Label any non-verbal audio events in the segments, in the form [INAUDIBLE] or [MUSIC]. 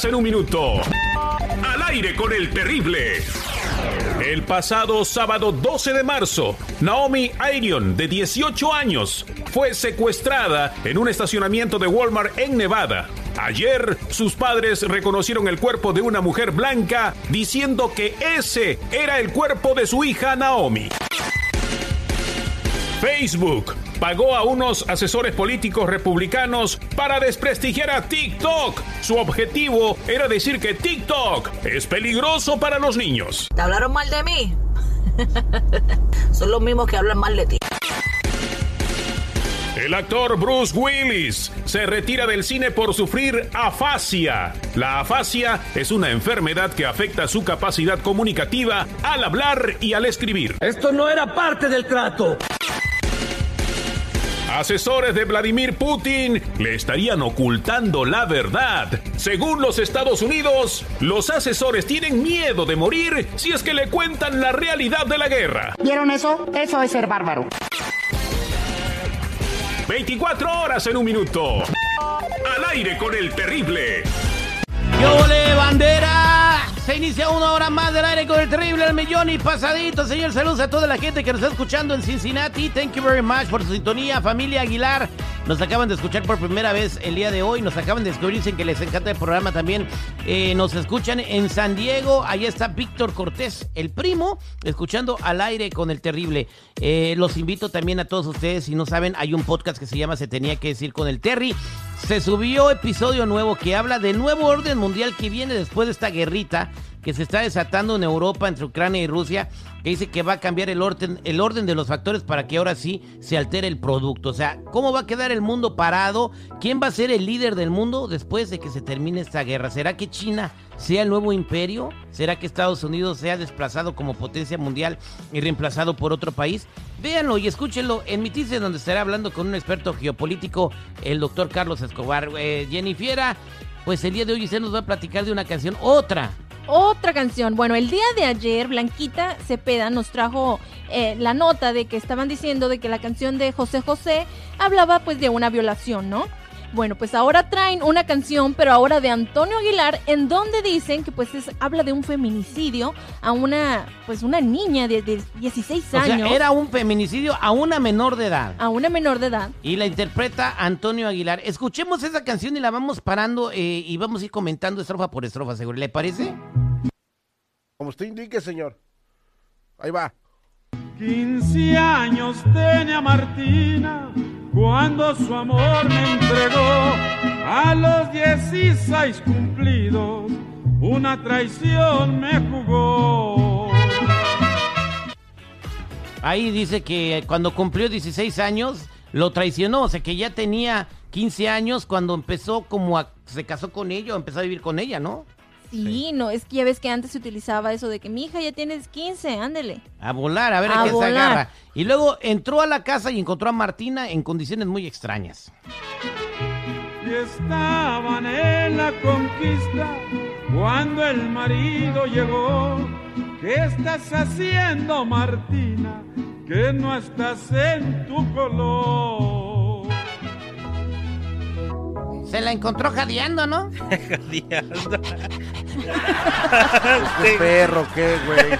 24 horas en un minuto. Al aire con el terrible. El pasado sábado 12 de marzo, Naomi Irion, de 18 años, fue secuestrada en un estacionamiento de Walmart en Nevada. Ayer, sus padres reconocieron el cuerpo de una mujer blanca, diciendo que ese era el cuerpo de su hija Naomi. Facebook pagó a unos asesores políticos republicanos para desprestigiar a TikTok. Su objetivo era decir que TikTok es peligroso para los niños. ¿Te hablaron mal de mí? [LAUGHS] Son los mismos que hablan mal de ti. El actor Bruce Willis se retira del cine por sufrir afasia. La afasia es una enfermedad que afecta su capacidad comunicativa al hablar y al escribir. Esto no era parte del trato. Asesores de Vladimir Putin le estarían ocultando la verdad. Según los Estados Unidos, los asesores tienen miedo de morir si es que le cuentan la realidad de la guerra. ¿Vieron eso? Eso es ser bárbaro. 24 horas en un minuto. Al aire con el terrible. ¡Yo le bandera! Se inicia una hora más del aire con el terrible el millón y pasadito. Señor, saludos a toda la gente que nos está escuchando en Cincinnati. Thank you very much por su sintonía. Familia Aguilar, nos acaban de escuchar por primera vez el día de hoy. Nos acaban de descubrir, dicen que les encanta el programa también. Eh, nos escuchan en San Diego. Ahí está Víctor Cortés, el primo, escuchando al aire con el terrible. Eh, los invito también a todos ustedes. Si no saben, hay un podcast que se llama Se tenía que decir con el Terry. Se subió episodio nuevo que habla del nuevo orden mundial que viene después de esta guerrita que se está desatando en Europa entre Ucrania y Rusia, que dice que va a cambiar el orden, el orden de los factores para que ahora sí se altere el producto. O sea, ¿cómo va a quedar el mundo parado? ¿Quién va a ser el líder del mundo después de que se termine esta guerra? ¿Será que China sea el nuevo imperio? ¿Será que Estados Unidos sea desplazado como potencia mundial y reemplazado por otro país? Véanlo y escúchenlo en mi donde estaré hablando con un experto geopolítico, el doctor Carlos Escobar. Eh, Jennifiera, pues el día de hoy usted nos va a platicar de una canción, otra, otra canción. Bueno, el día de ayer Blanquita Cepeda nos trajo eh, la nota de que estaban diciendo de que la canción de José José hablaba pues de una violación, ¿no? Bueno, pues ahora traen una canción, pero ahora de Antonio Aguilar, en donde dicen que pues es, habla de un feminicidio a una pues una niña de, 16 años. O sea, era un feminicidio a una menor de edad. A una menor de edad. Y la interpreta Antonio Aguilar. Escuchemos esa canción y la vamos parando eh, y vamos a ir comentando estrofa por estrofa, seguro. ¿Le parece? Como usted indique, señor. Ahí va. 15 años tenía Martina cuando su amor me entregó a los 16 cumplidos, una traición me jugó. Ahí dice que cuando cumplió 16 años lo traicionó, o sea que ya tenía 15 años cuando empezó como se casó con ella o empezó a vivir con ella, ¿no? Sí, no, es que ya ves que antes se utilizaba eso de que mi hija ya tienes 15, ándele. A volar, a ver a, qué se agarra. Y luego entró a la casa y encontró a Martina en condiciones muy extrañas. Y estaban en la conquista cuando el marido llegó. ¿Qué estás haciendo, Martina? Que no estás en tu color. Se la encontró jadeando, ¿no? [LAUGHS] jadeando. [LAUGHS] ¿Qué perro, qué, güey?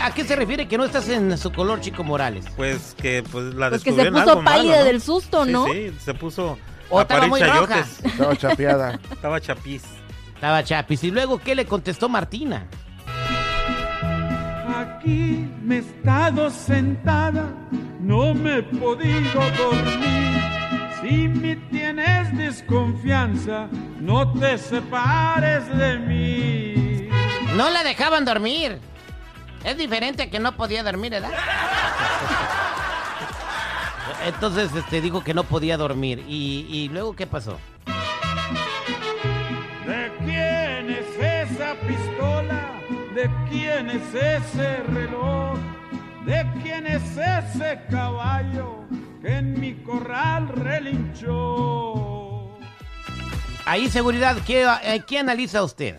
¿A qué se refiere que no estás en su color, Chico Morales? Pues que pues la pues que se puso pálida del susto, ¿no? Sí, se puso o estaba muy roja. Estaba chapeada. Estaba chapiz. Estaba chapis. Y luego, ¿qué le contestó Martina? Aquí me he estado sentada, no me he podido dormir si me tienes desconfianza, no te separes de mí. No la dejaban dormir. Es diferente que no podía dormir, ¿verdad? Entonces, este, digo que no podía dormir. ¿Y, y luego qué pasó? ¿De quién es esa pistola? ¿De quién es ese reloj? ¿De quién es ese caballo? En mi corral relinchó. Ahí, seguridad, ¿qué, eh, ¿qué analiza usted?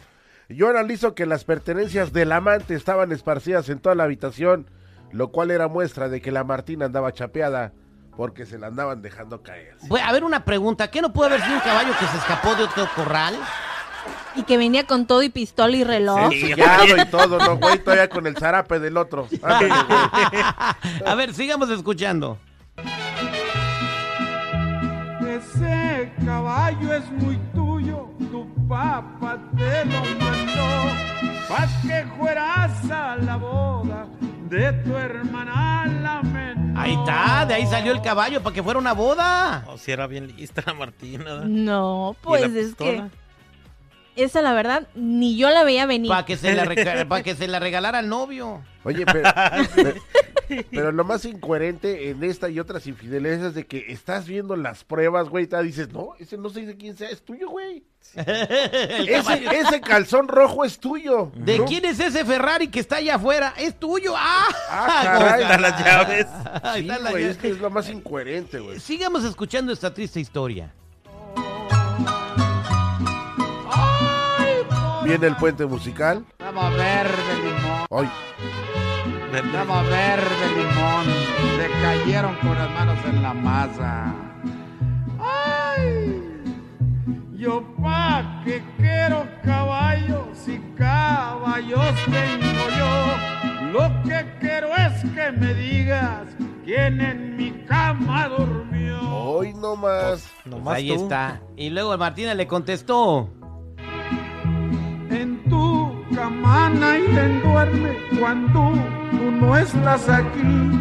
Yo analizo que las pertenencias del amante estaban esparcidas en toda la habitación, lo cual era muestra de que la Martina andaba chapeada porque se la andaban dejando caer. A ver, una pregunta. ¿Qué no puede haber sido un caballo que se escapó de otro corral? Y que venía con todo y pistola y reloj. Sí. Y todo, ¿no, güey? Todavía con el zarape del otro. Ándale. [LAUGHS] A ver, sigamos escuchando. Ese caballo es muy tuyo, tu papá te lo mandó, pa' que fueras a la boda de tu hermana la menor. Ahí está, de ahí salió el caballo para que fuera una boda. O si era bien lista la Martina. No, ¿Y pues es que esa la verdad ni yo la veía venir. Para que, se la [LAUGHS] pa' que se la regalara al novio. Oye, pero, [LAUGHS] pero, [LAUGHS] pero lo más incoherente en esta y otras infidelidades es de que estás viendo las pruebas, güey, y te dices, no, ese no sé de quién sea, es tuyo, güey. [LAUGHS] Ese, calzón rojo es tuyo. ¿De ¿no? quién es ese Ferrari que está allá afuera? Es tuyo. ¡Ah! Ah, [LAUGHS] caray. Están las llaves. Sí, güey, llave. es que es lo más incoherente, güey. Sigamos escuchando esta triste historia. Viene el puente musical. Estaba verde limón, Hoy, estaba verde limón. Le cayeron con las manos en la masa. Ay, yo pa' que quiero caballos y caballos tengo yo. Lo que quiero es que me digas quién en mi cama durmió. hoy no más. Nomás Ahí tú. está. Y luego Martina le contestó. En tu cama nadie duerme cuando tú no estás aquí.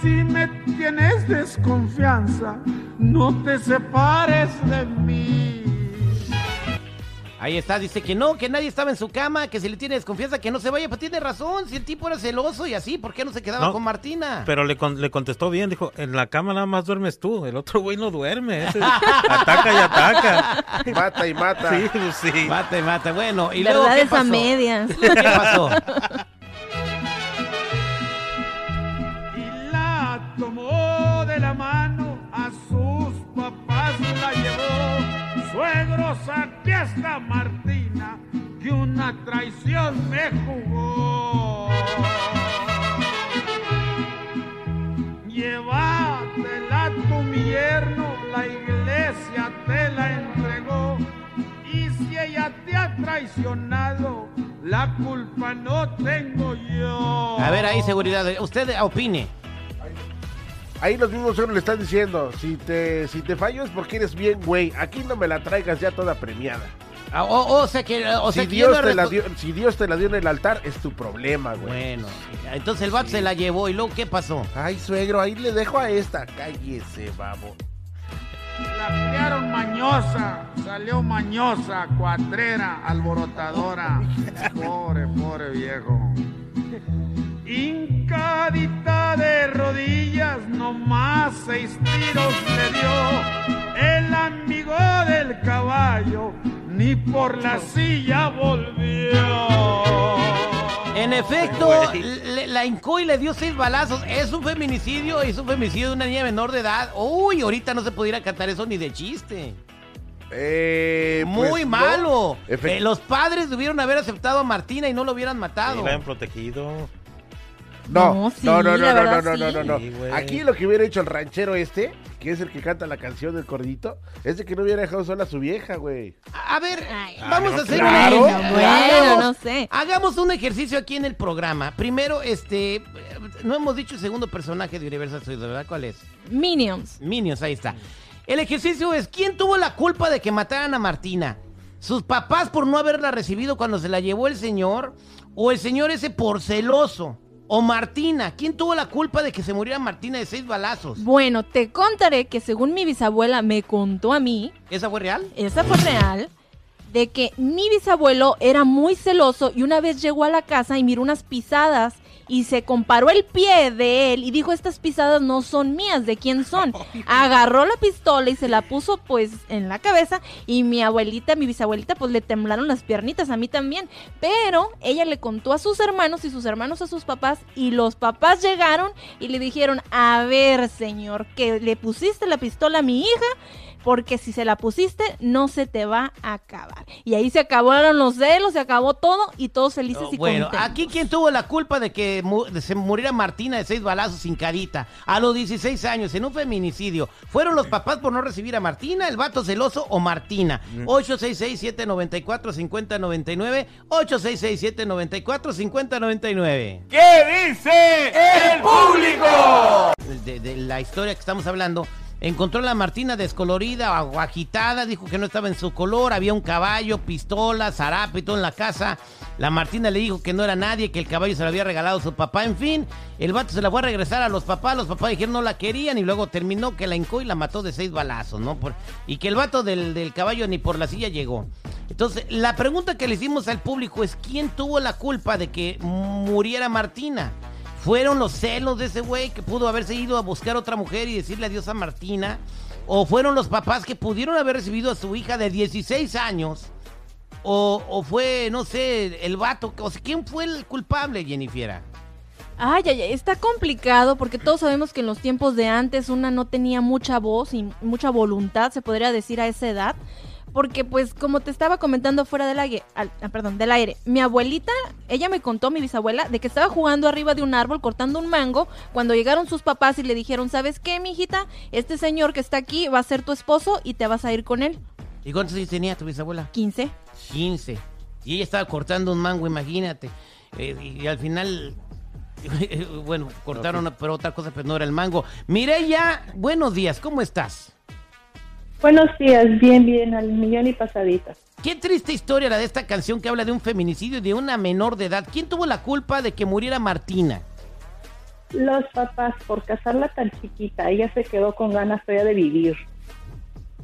Si me tienes desconfianza, no te separes de mí. Ahí está, dice que no, que nadie estaba en su cama, que si le tiene desconfianza, que no se vaya. Pues tiene razón, si el tipo era celoso y así, ¿por qué no se quedaba No, con Martina? Pero le, con- le contestó bien, dijo, en la cama nada más duermes tú, el otro güey no duerme, ese [LAUGHS] ataca y ataca. Mata y mata. Sí, pues sí. Mate, mate, bueno. ¿Y luego qué pasó? medias. ¿Qué pasó? [LAUGHS] está Martina, que una traición me jugó. Llévatela tu mi yerno, la iglesia te la entregó. Y si ella te ha traicionado, la culpa no tengo yo. A ver, ahí seguridad. Usted opine. Ahí los mismos suegros le están diciendo, si te, si te fallo es porque eres bien, güey. Aquí no me la traigas ya toda premiada. Ah, O, o sea que, o sea si, que Dios no te la dio, si Dios te la dio en el altar, es tu problema, güey. Bueno, entonces el vato se la llevó y luego ¿qué pasó? Ay, suegro, ahí le dejo a esta. Cállese, babo. La criaron mañosa, salió mañosa, cuatrera, alborotadora. [LAUGHS] Pobre, pobre viejo. Hincadita de rodillas, nomás seis tiros le dio. El amigo del caballo, ni por la silla volvió. En efecto, le- la hincó y le dio seis balazos. Es un feminicidio, es un feminicidio de una niña menor de edad. Uy, ahorita no se pudiera cantar eso ni de chiste. Eh, Muy pues, malo. Eh, los padres debieron haber aceptado a Martina y no lo hubieran matado. la habían protegido. No, No, sí, no, no, no, no, no, verdad, no, no, sí. no, no. Sí, güey. Aquí lo que hubiera hecho el ranchero este, que es el que canta la canción del cordito, es de que no hubiera dejado sola a su vieja, güey. A ver, Ay, vamos no, a hacer claro, un bueno, hagamos- no sé. Hagamos un ejercicio aquí en el programa. Primero, este, no hemos dicho el segundo personaje de Universal Studios, ¿verdad? ¿Cuál es? Minions. Minions, ahí está. El ejercicio es, ¿quién tuvo la culpa de que mataran a Martina? ¿Sus papás por no haberla recibido cuando se la llevó el señor? ¿O el señor ese por celoso? ¿O Martina? ¿Quién tuvo la culpa de que se muriera Martina de seis balazos? Bueno, te contaré que según mi bisabuela me contó a mí, ¿Esa fue real? esa fue real, de que mi bisabuelo era muy celoso y una vez llegó a la casa y miró unas pisadas y se comparó el pie de él y dijo, estas pisadas no son mías, ¿de quién son? [LAUGHS] Agarró la pistola y se la puso pues en la cabeza y mi abuelita, mi bisabuelita pues le temblaron las piernitas, a mí también, pero ella le contó a sus hermanos y sus hermanos a sus papás y los papás llegaron y le dijeron, a ver señor, que le pusiste la pistola a mi hija, porque si se la pusiste, no se te va a acabar. Y ahí se acabaron los celos, se acabó todo y todos felices y Bueno, contentos. aquí quién tuvo la culpa de que mu- de se muriera Martina de seis balazos sin carita a los 16 años en un feminicidio. ¿Fueron los papás por no recibir a Martina, el vato celoso o Martina? 866-794-5099, 866-794-5099. ¿Qué dice el público? De, de la historia que estamos hablando, encontró a la Martina descolorida o agitada, dijo que no estaba en su color, había un caballo, pistola, zarape y todo en la casa. La Martina le dijo que no era nadie, que el caballo se lo había regalado su papá. En fin, el vato se la fue a regresar a los papás, los papás dijeron no la querían y luego terminó que la hincó y la mató de seis balazos, ¿no? Y que el vato del, del caballo ni por la silla llegó. Entonces, la pregunta que le hicimos al público es, ¿quién tuvo la culpa de que muriera Martina? ¿Fueron los celos de ese güey que pudo haberse ido a buscar otra mujer y decirle adiós a Martina? ¿O fueron los papás que pudieron haber recibido a su hija de 16 años? ¿O, o fue, no sé, el vato? O sea, ¿quién fue el culpable, Jennifer? Ay, ay, ay, está complicado porque todos sabemos que en los tiempos de antes una no tenía mucha voz y mucha voluntad, se podría decir a esa edad. Porque pues como te estaba comentando fuera del aire, al- ah, perdón, del aire, mi abuelita, ella me contó, mi bisabuela, de que estaba jugando arriba de un árbol cortando un mango cuando llegaron sus papás y le dijeron, ¿sabes qué, mijita? Este señor que está aquí va a ser tu esposo y te vas a ir con él. ¿Y cuántos años tenía tu bisabuela? 15. 15. Y ella estaba cortando un mango, imagínate. Eh, y, al final, [LAUGHS] bueno, cortaron pero otra cosa, pero no era el mango. Mireya, buenos días, ¿cómo estás? Buenos días, bien, bien, al millón y pasadita. Qué triste historia la de esta canción que habla de un feminicidio de una menor de edad. ¿Quién tuvo la culpa de que muriera Martina? Los papás, por casarla tan chiquita, ella se quedó con ganas todavía de vivir.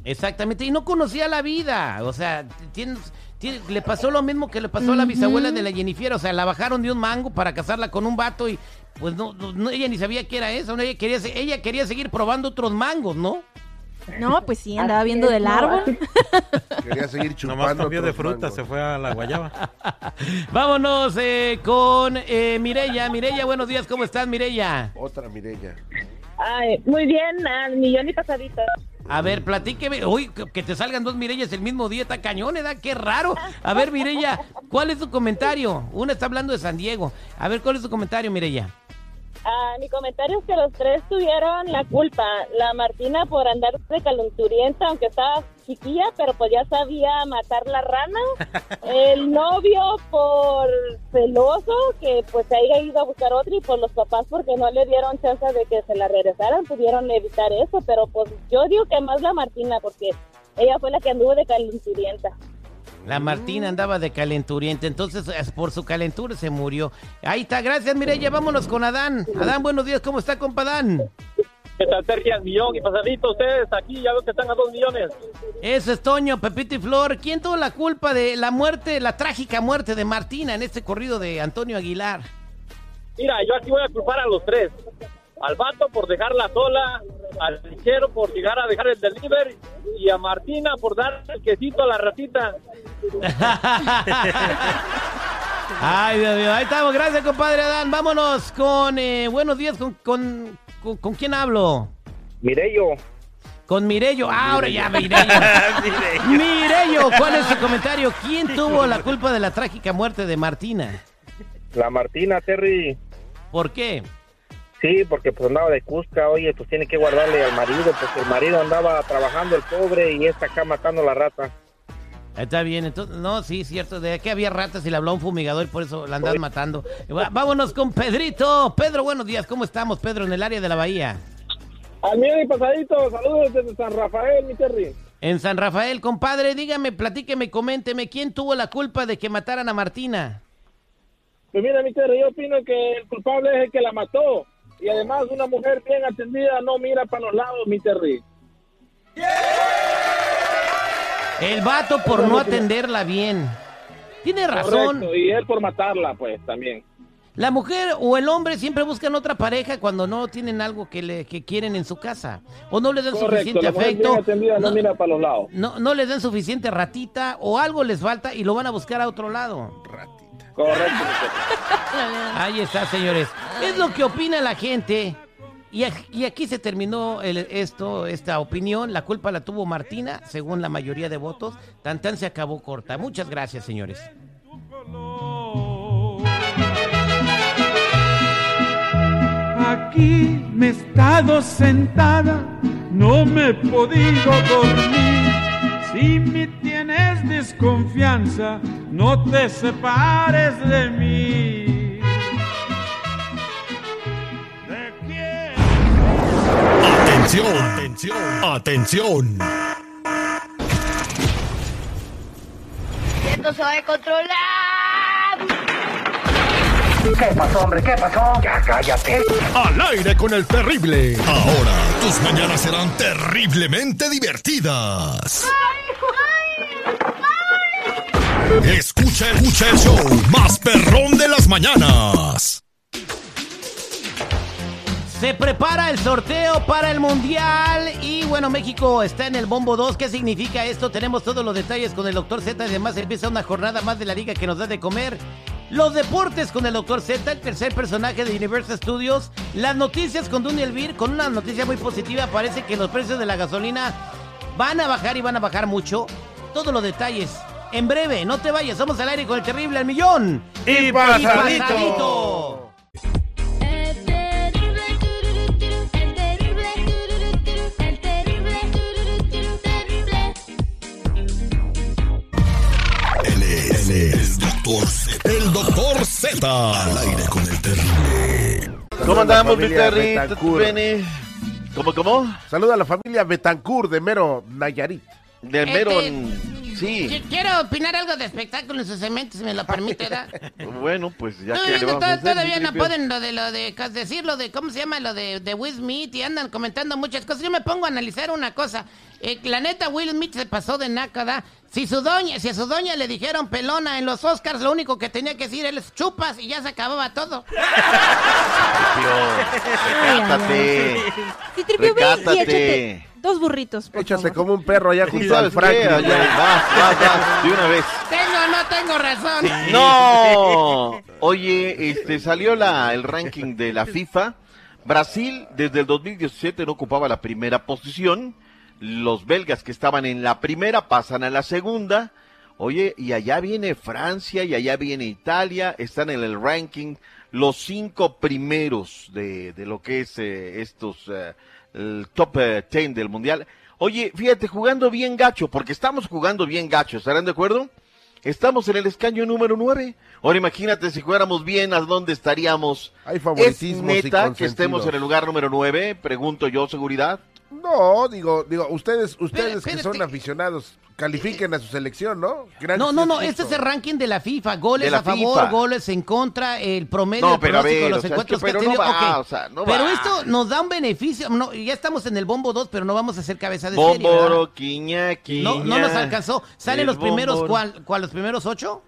Exactamente, y no conocía la vida. O sea, tiene- tiene- le pasó lo mismo que le pasó a la bisabuela de la Jennifer. O sea, la bajaron de un mango para casarla con un vato y pues no, ella ni sabía qué era eso. ¿no? Ella, quería, ella quería seguir probando otros mangos, ¿no? [LAUGHS] No, pues sí, andaba viendo del árbol. [LAUGHS] Quería seguir chupando. Nomás cambió de fruta, mangos. se fue a la guayaba. [LAUGHS] Vámonos eh, con eh, Mireya. Mireya, buenos días, ¿cómo estás, Mireya? Otra Mireya. Ay, muy bien, al millón y pasadito. A ver, platíqueme. Uy, que- que te salgan dos Mireyas el mismo día, está cañón, ¿eh? Qué raro. A ver, Mireya, ¿cuál es tu comentario? Una está hablando de San Diego. A ver, ¿cuál es tu comentario, Mireya? Ah, mi comentario es que los tres tuvieron la culpa. La Martina por andar de calenturienta, aunque estaba chiquilla, pero pues ya sabía matar la rana. [LAUGHS] El novio por celoso, que pues se haya ido a buscar otro, y por los papás porque no le dieron chance de que se la regresaran, pudieron evitar eso. Pero pues yo digo que más la Martina, porque ella fue la que anduvo de calenturienta. La Martina andaba de calenturienta, entonces es por su calentura se murió. Ahí está, gracias Mireya, vámonos con Adán. Adán, buenos días, ¿cómo está, compa Adán? ¿Qué tal, Sergio? Al millón y pasadito ustedes aquí, ya veo que están a dos millones. Eso es Toño, Pepito y Flor. ¿Quién tuvo la culpa de la muerte, la trágica muerte de Martina en este corrido de Antonio Aguilar? Mira, yo aquí voy a culpar a los tres. Al vato por dejarla sola, al lechero por llegar a dejar el delivery y a Martina por dar el quesito a la ratita. [LAUGHS] Ay, Dios mío, ahí estamos, gracias compadre Adán. Vámonos con, eh, buenos días, con, con, con, ¿con quién hablo? Mirello. Con Mirello. Ah, ahora ya, Mirello. Mirello, [LAUGHS] ¿cuál es su comentario? ¿Quién tuvo la culpa de la trágica muerte de Martina? La Martina, Terry. ¿Por qué? Sí, porque pues andaba de Cusca, oye, pues tiene que guardarle al marido, pues el marido andaba trabajando el pobre y está acá matando la rata. Está bien, entonces, no, sí, cierto, de que había ratas y le habló a un fumigador y por eso la andan matando. Vámonos con Pedrito. Pedro, buenos días, ¿cómo estamos, Pedro, en el área de la bahía? Al millón y pasadito, saludos desde San Rafael, mi Terry. En San Rafael, compadre, dígame, platíqueme, coménteme, ¿quién tuvo la culpa de que mataran a Martina? Pues mira, mi Terry, yo opino que el culpable es el que la mató. Y además una mujer bien atendida no mira para los lados, mi Terry. El vato por no atenderla bien. Tiene razón. Correcto, y él por matarla, pues, también. La mujer o el hombre siempre buscan otra pareja cuando no tienen algo que, le, que quieren en su casa. O no les dan Correcto, suficiente la mujer afecto. bien atendida no mira para los lados. No, no les dan suficiente ratita o algo les falta y lo van a buscar a otro lado. Correcto. [LAUGHS] Ahí está, señores. Es lo que opina la gente. Y, aquí se terminó el- esto, esta opinión. La culpa la tuvo Martina, según la mayoría de votos. Tan tan se acabó corta. Muchas gracias, señores. Aquí me he estado sentada, no me he podido dormir. Si me tienes desconfianza, no te separes de mí. Atención, atención, atención. Esto se va a controlar. ¿Qué pasó, hombre? ¿Qué pasó? Ya cállate. Al aire con el terrible. Ahora tus mañanas serán terriblemente divertidas. Escucha, escucha el show más perrón de las mañanas. Se prepara el sorteo para el Mundial y bueno, México está en el Bombo 2. ¿Qué significa esto? Tenemos todos los detalles con el Dr. Z. Además empieza una jornada más de la liga que nos da de comer. Los deportes con el Dr. Z, el tercer personaje de Universal Studios. Las noticias con Duny Elvir, con una noticia muy positiva. Parece que los precios de la gasolina van a bajar y van a bajar mucho. Todos los detalles. En breve, no te vayas, somos al aire con el terrible al millón. Y pasadito. pasadito. Él es, él es el doctor Z. El doctor Z. Al aire con el terrible. ¿Cómo andamos, mi? ¿Cómo, cómo? Saluda a la familia Betancourt de Mero, Nayarit. Del mero... Este, Sí. Quiero opinar algo de espectáculo en su cemento, si me lo permite, ¿verdad? [LAUGHS] Bueno, pues ya que le no, vamos a hacer, todavía no pueden lo de lo de decir lo de cómo se llama lo de, de Will Smith y andan comentando muchas cosas. Yo me pongo a analizar una cosa. Eh, la neta Will Smith se pasó de nácada. Si su doña, si a su doña le dijeron pelona en los Oscars, lo único que tenía que decir es chupas y ya se acababa todo. [LAUGHS] Recátate. Sí, Tripio, ve y Recátate. Échate dos burritos, por Échase favor. como un perro allá ¿Y junto al? Franklin. Allá, vas, vas, vas, [LAUGHS] de una vez. Tengo no tengo razón. No, oye, este salió la, el ranking de la FIFA. Brasil desde el 2017 no ocupaba la primera posición. Los belgas que estaban en la primera pasan a la segunda. Oye, y allá viene Francia y allá viene Italia. Están en el ranking los cinco primeros de, de lo que es eh, estos eh, el top eh, 10 del mundial. Oye, fíjate, jugando bien gacho, porque estamos jugando bien gacho, ¿estarán de acuerdo? Estamos en el escaño número 9. Ahora imagínate si jugáramos bien, ¿a dónde estaríamos? Hay ¿Es favoritismos y neta que consentidos. estemos en el lugar número 9? Pregunto yo, seguridad. No, digo, digo, ustedes, ustedes que son aficionados, califiquen a su selección, ¿no? Gran- No, no, no, este es el ranking de la FIFA. Goles la a favor, FIFA. goles en contra, el promedio, No, el pero a pronóstico de ver, los o sea, es encuentros que- que ha pero no tenido. va, Ok. o sea, no pero va. esto nos da un beneficio. No, ya estamos en el bombo 2, pero no vamos a hacer cabeza de serie. Bomboro, quiña, quiña. No, no nos alcanzó. ¿Salen los primeros, cuál, cuál, los primeros ocho?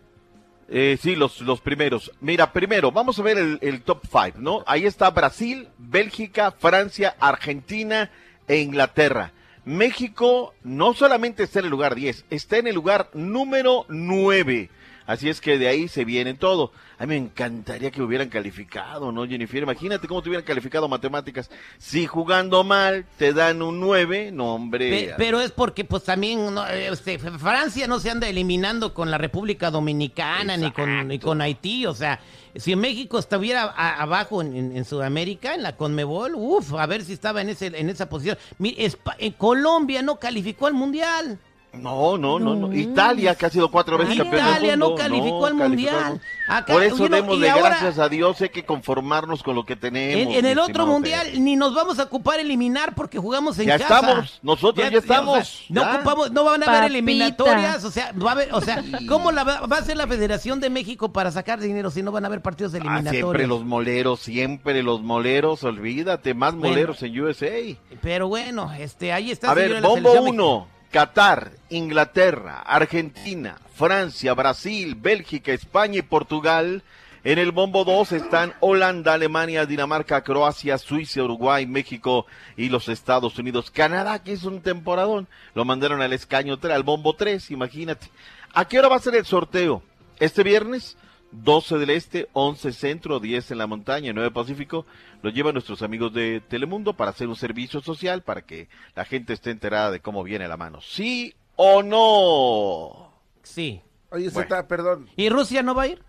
Eh, sí, los, los primeros. Mira, primero, vamos a ver el, el top 5, ¿no? Ahí está Brasil, Bélgica, Francia, Argentina e Inglaterra. México no solamente está en el lugar 10, está en el lugar número 9. Así es que de ahí se viene todo. A mí me encantaría que hubieran calificado, ¿no, Jennifer? Imagínate cómo te hubieran calificado matemáticas. Si jugando mal te dan un 9, no, hombre. Pe- pero es porque, pues también, no, este, Francia no se anda eliminando con la República Dominicana ni con, ni con Haití. O sea, si México estuviera a- abajo en, en- en Sudamérica, en la Conmebol, uff, a ver si estaba en, ese, en esa posición. Mi- Espa- eh, Colombia no calificó al Mundial. No, no, no, no. Italia, que ha sido cuatro veces campeón del Italia no mundo, calificó al Mundial. Acá, Por eso y ahora- gracias a Dios, hay que conformarnos con lo que tenemos. En, en el otro mundial Pedro. ni nos vamos a ocupar eliminar porque jugamos en Ya casa. estamos, nosotros ya estamos, o sea, no ya. ocupamos, no van a haber Papita. eliminatorias, o sea, va a haber, o sea, ¿cómo la va, va a hacer la Federación de México para sacar dinero si no van a haber partidos Ah, eliminatorios? siempre los moleros, siempre los moleros, olvídate, más Bueno. moleros en USA. Pero bueno, este, ahí está. A ver, bombo 1, Qatar, Inglaterra, Argentina, Francia, Brasil, Bélgica, España y Portugal. En el bombo 2 están Holanda, Alemania, Dinamarca, Croacia, Suiza, Uruguay, México y los Estados Unidos. Canadá, que es un temporadón, lo mandaron al escaño 3, al bombo 3, imagínate. ¿A qué hora va a ser el sorteo? Este viernes, 12 del Este, 11 Centro, 10 en la montaña, 9 Pacífico, lo llevan nuestros amigos de Telemundo para hacer un servicio social, para que la gente esté enterada de cómo viene la mano. ¿Sí o no? Sí. Oye, Bueno. Zeta, perdón. ¿Y Rusia no va a ir?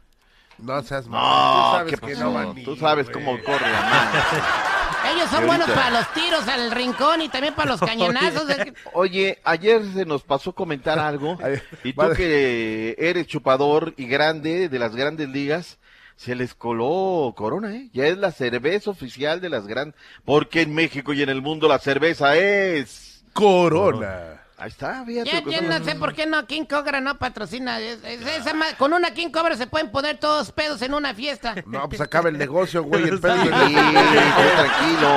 No seas malo. No, Tú sabes Tú sabes cómo corre la mano. [LAUGHS] Ellos son buenos para los tiros al rincón y también para los [LAUGHS] cañonazos. Oye, ayer se nos pasó comentar [LAUGHS] algo y tú vale. que eres chupador y grande de las grandes ligas, se les coló Corona, ¿eh? Ya es la cerveza oficial de las grandes, porque en México y en el mundo la cerveza es Corona. Ahí está, fíjate. Yo, que yo no sé por qué no King Cobra no patrocina. Es- es- esa ma- con una King Cobra se pueden poner todos pedos en una fiesta. No, pues acaba el negocio, güey. El [LAUGHS] pedo tranquilo.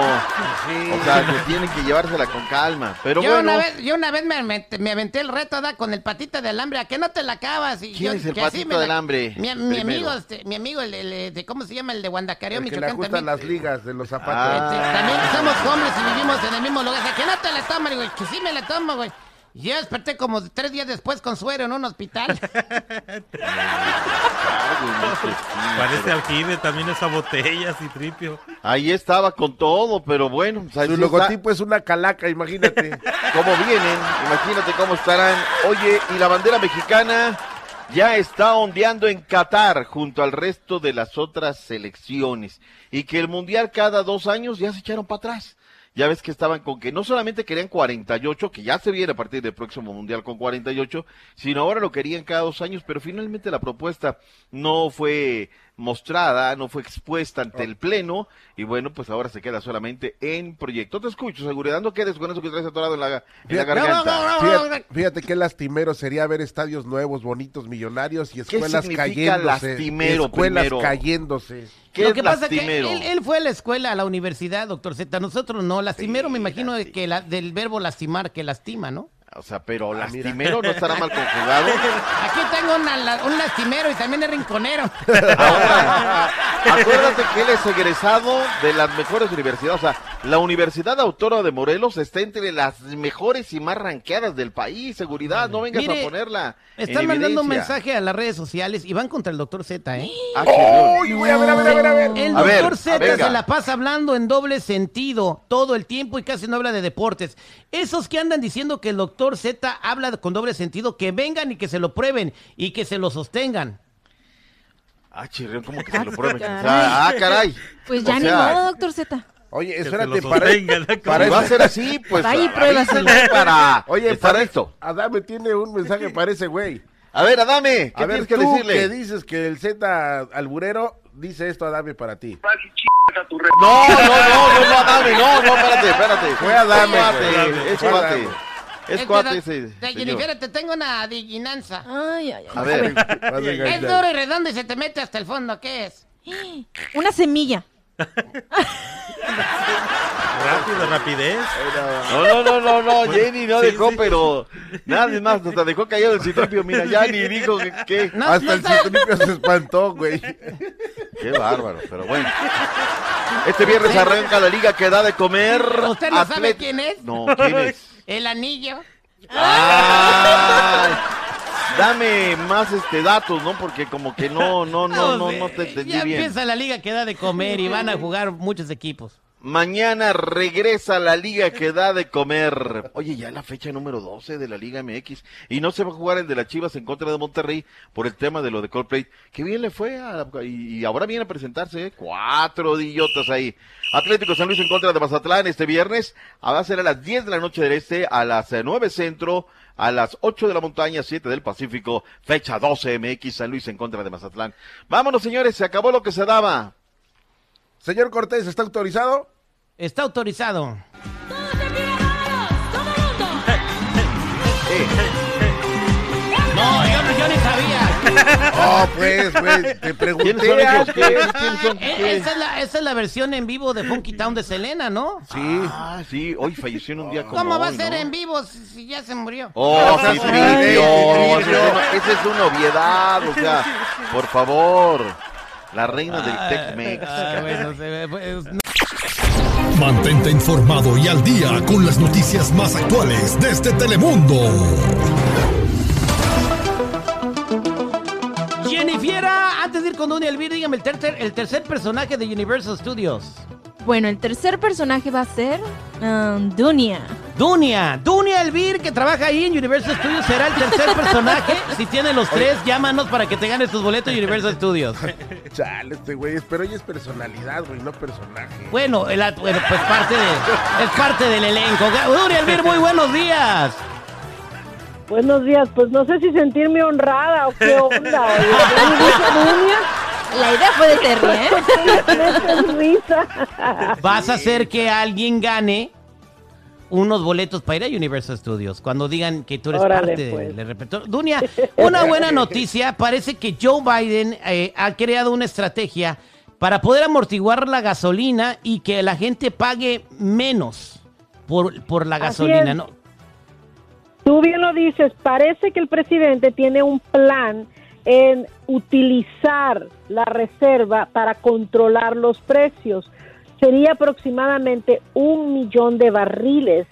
O sea, que tienen que llevársela con calma. Pero yo, bueno, una vez, yo una vez me, aventé- me aventé el reto ¿da? con el patita de alambre. ¿A qué no te la acabas? Y ¿Quién yo- es el que así patito me la- del hambre? Mi, mi Primero. amigo, este, mi amigo, el, el- de, ¿cómo se llama? El de Guandacareo, el que le Michoacán ajustan también. las ligas de los zapatos. Ah. Este, también somos hombres y vivimos en el mismo lugar. O sea, que no te la tomas, güey. Que sí me la tomo, güey. Y Yo desperté como tres días después con suero en un hospital. [LAUGHS] Parece aljibe también esa botella, tripio. ahí estaba con todo, pero bueno. o sea, Su está- logotipo es una calaca, imagínate. [LAUGHS] cómo vienen, imagínate cómo estarán. Oye, y la bandera mexicana ya está ondeando en Qatar junto al resto de las otras selecciones. Y que el mundial cada dos años ya se echaron para atrás. Ya ves que estaban con que no solamente querían 48, que ya se viene a partir del próximo mundial con 48, sino ahora lo querían cada dos años, pero finalmente la propuesta no fue mostrada, no fue expuesta ante el Pleno, y bueno, pues ahora se queda solamente en proyecto. Te escucho, seguridad, no quedes con eso que traes atorado en la, en la Fíjate, garganta. fíjate, fíjate qué lastimero sería ver estadios nuevos, bonitos, millonarios y escuelas significa cayéndose. lastimero escuelas primero? cayéndose. ¿Qué Lo es que pasa que lastimero? él, él fue a la escuela, a la universidad, doctor Z. Nosotros no. Lastimero me imagino que la- del verbo lastimar, que lastima, ¿no? O sea, pero lastimero no estará mal conjugado. [LAUGHS] Aquí tengo una la- un lastimero y también es rinconero. Ahora, acuérdate que él es egresado de las mejores universidades. O sea, la Universidad Autónoma de Morelos está entre las mejores y más ranqueadas del país. Seguridad, no vengas Mire, a ponerla. en Están mandando un mensaje a las redes sociales y van contra el doctor Z, ¿eh? Ah, qué ¡Uy, güey, a ver, a ver, a ver, a ver! El doctor Z se la pasa hablando en doble sentido todo el tiempo y casi no habla de deportes. Esos que andan diciendo que el doctor Z habla con doble sentido, que vengan y que se lo prueben y que se lo sostengan. Ah, chirrión, ¿cómo que se lo prueben? O caray. sea, ah, caray. Pues O ya ni modo, doctor Z. Oye, espérate, para, para va a eso- ser así, pues avísenle pruébaselo. para Oye, para listo. Adame tiene un mensaje para ese güey. A ver, Adame, ¿qué A ver, tienes que tú decirle? que dices que el Z alburero dice esto, Adame, para ti. No, no, no, no, no, Adame, no, no, espérate, espérate. Fue Adame, Es cuate, es cuate. Ese de. Jennifer, te tengo una adivinanza. Ay, ay, ay. A ver, Es duro y redondo y se te mete hasta el fondo. ¿Qué es? Una semilla. Rápido, rapidez. no, no, no, no, no, Jenny no dejó, pero nadie más, hasta dejó callado el citripio, mira, ya ni dijo que, que- No, Hasta no el citripio se espantó, güey. Qué bárbaro, pero bueno. Este viernes arranca la liga que da de comer. ¿Usted no sabe quién es? No, ¿quién es? El anillo. Ay, dame más este datos, ¿no? Porque como que no, no, [LAUGHS] no, no, no te entendí Ya bien. empieza la liga que da de comer y van a jugar muchos equipos. Mañana regresa la liga que da de comer. Oye, ya la fecha número 12 de la Liga MX. Y no se va a jugar el de las Chivas en contra de Monterrey por el tema de lo de Coldplay. Qué bien le fue. a- y, y ahora viene a presentarse. ¿eh? Cuatro idiotas ahí. Atlético San Luis en contra de Mazatlán este viernes. Ah, Va a ser a las 10 de la noche del este, a las eh, 9 centro, a las 8 de la montaña, 7 del Pacífico. Fecha 12 MX San Luis en contra de Mazatlán. Vámonos, señores. Se acabó lo que se daba. Señor Cortés, ¿está autorizado? Está autorizado. [LAUGHS] No, yo, no- yo ni sabía. Oh, pues, güey, te pregunté. ¿Quiénes son ellos? antes. ¿Qué- quiénes son? Eh, ¿Qué? Esa es, la, esa es la versión en vivo de Funky Town de Selena, ¿no? Sí. Ah, sí, hoy falleció en un día como ¿Cómo va a hoy, ser ¿no? en vivo si, si ya se murió? Oh, Citripio, Citripio. esa es una- esa es una obviedad, o sea, por favor, la reina del Tex-Mex. Ah, bueno, se- pues, no. Mantente informado y al día con las noticias más actuales desde Telemundo. Antes de ir con Dunia Elvira. Dígame el tercer, el tercer personaje de Universal Studios. Bueno, el tercer personaje va a ser um, Dunia. Dunia, Dunia Elvir, que trabaja ahí en Universal Studios, será el tercer [LAUGHS] personaje. Si tiene los tres, llámanos para que te ganes tus boletos de Universal Studios. [LAUGHS] Chale, este güey, pero ella es personalidad, güey, no personaje. Bueno, el, bueno, pues parte de, es parte del elenco. Dunia Elvir, muy buenos días. Buenos días, pues no sé si sentirme honrada o qué onda. [LAUGHS] La idea fue de Terry, ¿eh? [LAUGHS] Vas a hacer que alguien gane unos boletos para ir a Universal Studios cuando digan que tú eres Órale, parte pues. del repertorio. Dunia, [LAUGHS] una buena noticia. Parece que Joe Biden eh, ha creado una estrategia para poder amortiguar la gasolina y que la gente pague menos por, por la Así gasolina. es. ¿no? Tú bien lo dices, parece que el presidente tiene un plan en utilizar la reserva para controlar los precios. Sería aproximadamente un millón de barriles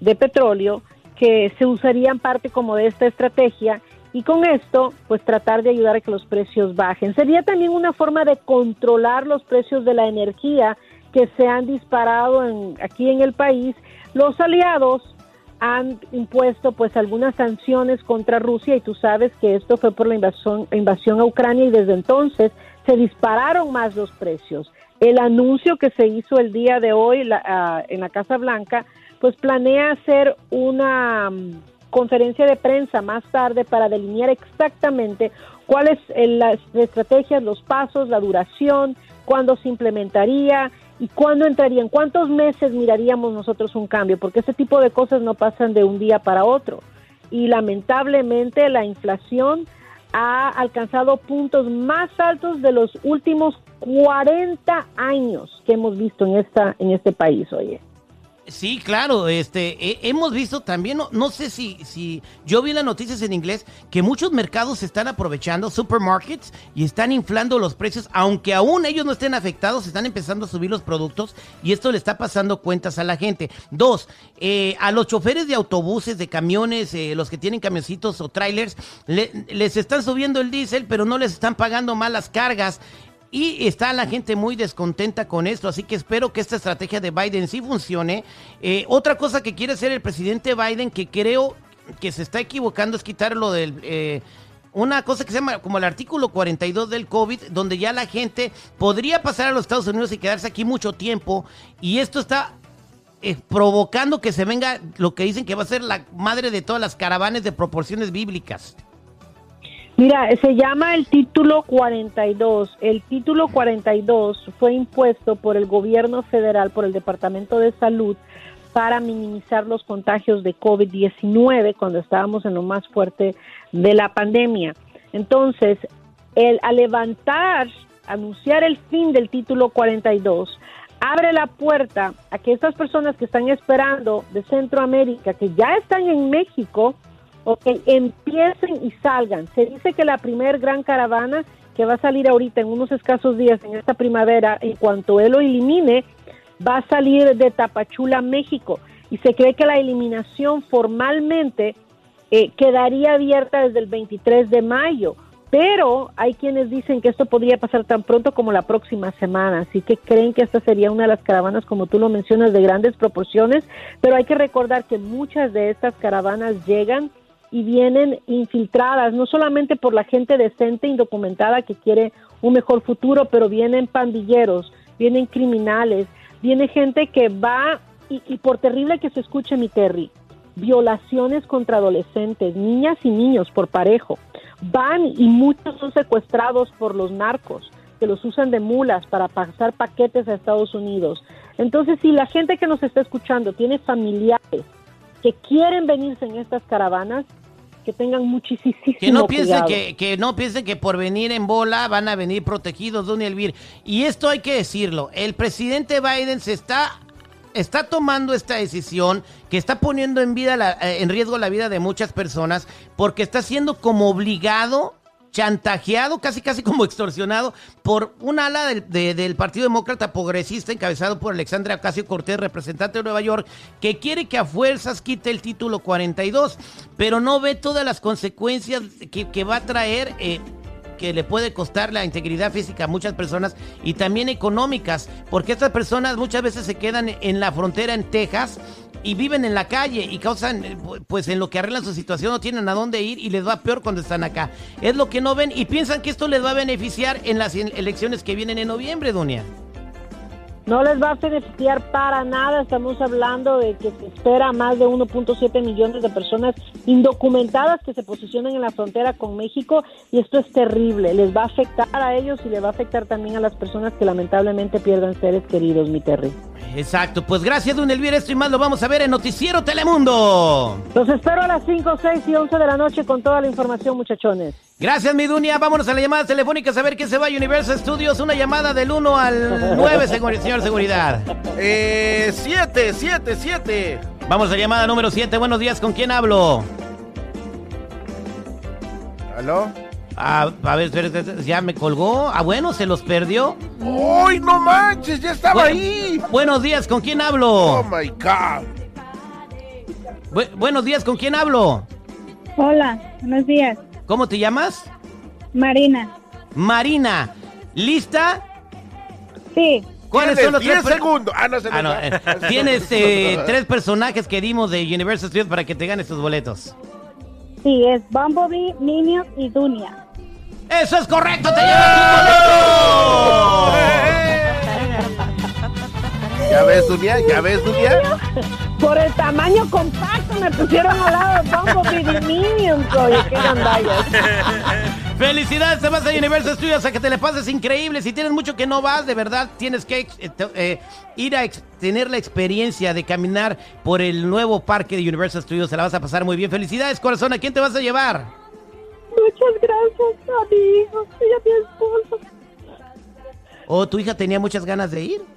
de petróleo que se usarían parte como de esta estrategia y con esto pues tratar de ayudar a que los precios bajen. Sería también una forma de controlar los precios de la energía que se han disparado aquí en el país. Los aliados han impuesto pues algunas sanciones contra Rusia y tú sabes que esto fue por la invasión, invasión a Ucrania y desde entonces se dispararon más los precios. El anuncio que se hizo el día de hoy la- ah, en la Casa Blanca pues planea hacer una mm, conferencia de prensa más tarde para delinear exactamente cuáles eh, las estrategias, los pasos, la duración, cuándo se implementaría y cuándo entrarían, cuántos meses miraríamos nosotros un cambio, porque ese tipo de cosas no pasan de un día para otro. Y lamentablemente la inflación ha alcanzado puntos más altos de los últimos 40 años que hemos visto en esta en este país, oye. Sí, claro, este, he- hemos visto también, no, no sé si, si, yo vi las noticias en inglés, que muchos mercados se están aprovechando, supermarkets, y están inflando los precios, aunque aún ellos no estén afectados, están empezando a subir los productos, y esto le está pasando cuentas a la gente. Dos, eh, a los choferes de autobuses, de camiones, eh, los que tienen camioncitos o trailers, le- les están subiendo el diésel, pero no les están pagando más las cargas. Y está la gente muy descontenta con esto, así que espero que esta estrategia de Biden sí funcione. Eh, otra cosa que quiere hacer el presidente Biden, que creo que se está equivocando, es quitar lo del... eh, una cosa que se llama como el artículo 42 del COVID, donde ya la gente podría pasar a los Estados Unidos y quedarse aquí mucho tiempo. Y esto está eh, provocando que se venga lo que dicen que va a ser la madre de todas las caravanas de proporciones bíblicas. Mira, se llama el título 42. El título 42 fue impuesto por el gobierno federal, por el Departamento de Salud, para minimizar los contagios de COVID-19 cuando estábamos en lo más fuerte de la pandemia. Entonces, el, al levantar, anunciar el fin del título 42, abre la puerta a que estas personas que están esperando de Centroamérica, que ya están en México, ok, empiecen y salgan. Se dice que la primer gran caravana que va a salir ahorita en unos escasos días en esta primavera, en cuanto él lo elimine, va a salir de Tapachula, México. Y se cree que la eliminación formalmente eh, quedaría abierta desde el 23 de mayo. Pero hay quienes dicen que esto podría pasar tan pronto como la próxima semana, así que creen que esta sería una de las caravanas, como tú lo mencionas, de grandes proporciones, pero hay que recordar que muchas de estas caravanas llegan y vienen infiltradas, no solamente por la gente decente, indocumentada, que quiere un mejor futuro, pero vienen pandilleros, vienen criminales, viene gente que va, y, por terrible que se escuche mi Terry, violaciones contra adolescentes, niñas y niños por parejo, van y muchos son secuestrados por los narcos, que los usan de mulas para pasar paquetes a Estados Unidos. Entonces, si la gente que nos está escuchando tiene familiares que quieren venirse en estas caravanas, que tengan muchísimo Que no piensen que, que no piensen que por venir en bola van a venir protegidos, Don Elvir. Y esto hay que decirlo. El presidente Biden se está, está tomando esta decisión que está poniendo en, vida la- eh, en riesgo la vida de muchas personas porque está siendo como obligado chantajeado, casi casi como extorsionado por un ala del, de- del Partido Demócrata Progresista encabezado por Alexandria Ocasio Cortés, representante de Nueva York, que quiere que a fuerzas quite el título 42, pero no ve todas las consecuencias que, que va a traer. eh, que le puede costar la integridad física a muchas personas y también económicas, porque estas personas muchas veces se quedan en la frontera en Texas y viven en la calle y causan, eh, pues en lo que arreglan su situación no tienen a dónde ir y les va peor cuando están acá. Es lo que no ven y piensan que esto les va a beneficiar en las elecciones que vienen en noviembre, Dunia. No les va a beneficiar para nada. Estamos hablando de que se espera más de 1.7 millones de personas indocumentadas que se posicionen en la frontera con México y esto es terrible. Les va a afectar a ellos y les va a afectar también a las personas que lamentablemente pierden seres queridos, mi Terry. Exacto, pues gracias, Don Elvira. Esto y más lo vamos a ver en Noticiero Telemundo. Los espero a las 5, 6 y 11 de la noche con toda la información, muchachones. Gracias, mi Dunia. Vámonos a la llamada telefónica a ver qué se va a Universal Studios. Una llamada del 1 al 9, señor seguridad. Eh, 7, 7, 7. Vamos a llamada número 7. Buenos días, ¿con quién hablo? ¿Aló? Ah, a ver, ya me colgó. Ah, bueno, se los perdió. ¡Uy, no manches! ¡Ya estaba ahí! Buenos días, ¿con quién hablo? ¡Oh, my God! buenos días, ¿con quién hablo? Hola, buenos días. ¿Cómo te llamas? Marina. Marina, ¿lista? Sí. ¿Cuáles son los tres segundos? Ah, no, se ah, [LAUGHS] no, eh, Tienes eh, tres personajes que dimos de Universal Studios para que te ganes tus boletos. Sí, es Bumblebee, Minions y Dunia. ¡Eso es correcto! ¡Te llevas tu ¿Ya ves, Dunia? ¿Ya ves, Dunia? Por el tamaño compacto me pusieron al lado de Bumblebee y Minions, oye, qué gandallas. [LAUGHS] Felicidades, te vas a Universal Studios a que te le pases increíble. Si tienes mucho que no vas, de verdad tienes que eh, eh, ir a tener la experiencia de caminar por el nuevo parque de Universal Studios. Se la vas a pasar muy bien. Felicidades, corazón. ¿A quién te vas a llevar? Muchas gracias a mi hijo y a mi esposo. ¿O tu hija tenía muchas ganas de ir?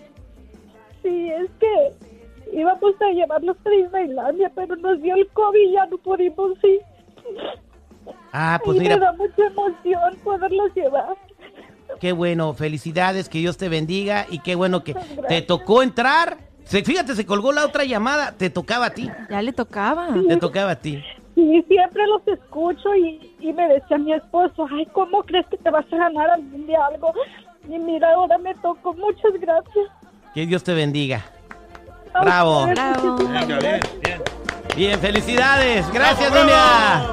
Sí, es que íbamos a llevarlos a Disneylandia, pero nos dio el COVID y ya no pudimos ir. Ah, pues Me da mucha emoción poderlos llevar. Qué bueno, felicidades, que Dios te bendiga y qué bueno que te tocó entrar. fíjate, se colgó la otra llamada, te tocaba a ti. Ya le tocaba. Te tocaba a ti. Y siempre los escucho y, y me decía mi esposo, ay, ¿cómo crees que te vas a ganar algún día algo? Y mira, ahora me tocó, muchas gracias. Que Dios te bendiga. Bravo. Bravo. bien, bien. felicidades. Gracias, Dunia.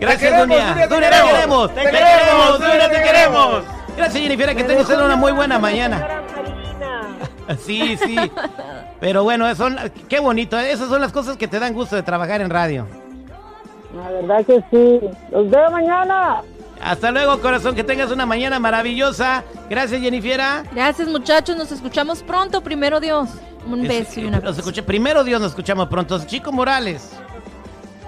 Gracias, Dunia. Dunia, te queremos. Te queremos, Dunia, te queremos. Gracias, Jennifer, que tengas una muy buena mañana. [LAUGHS] Sí, sí. Pero bueno, son, qué bonito. Esas son las cosas que te dan gusto de trabajar en radio. La verdad que sí. Los veo mañana. Hasta luego, corazón. Que tengas una mañana maravillosa. Gracias, Jennifer. Gracias, muchachos. Nos escuchamos pronto. Primero Dios. Un beso y una Nos escuché, primero Dios nos escuchamos pronto. Chico Morales.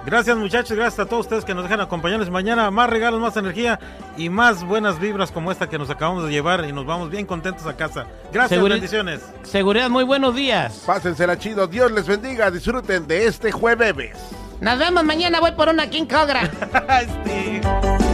Gracias muchachos, gracias a todos ustedes que nos dejan acompañarnos mañana. Más regalos, más energía y más buenas vibras como esta que nos acabamos de llevar y nos vamos bien contentos a casa. Gracias, bendiciones. Seguridad, muy buenos días. Pásensela chido, Dios les bendiga, disfruten de este jueves. Nos vemos mañana, voy por una King Cobra. [LAUGHS] este...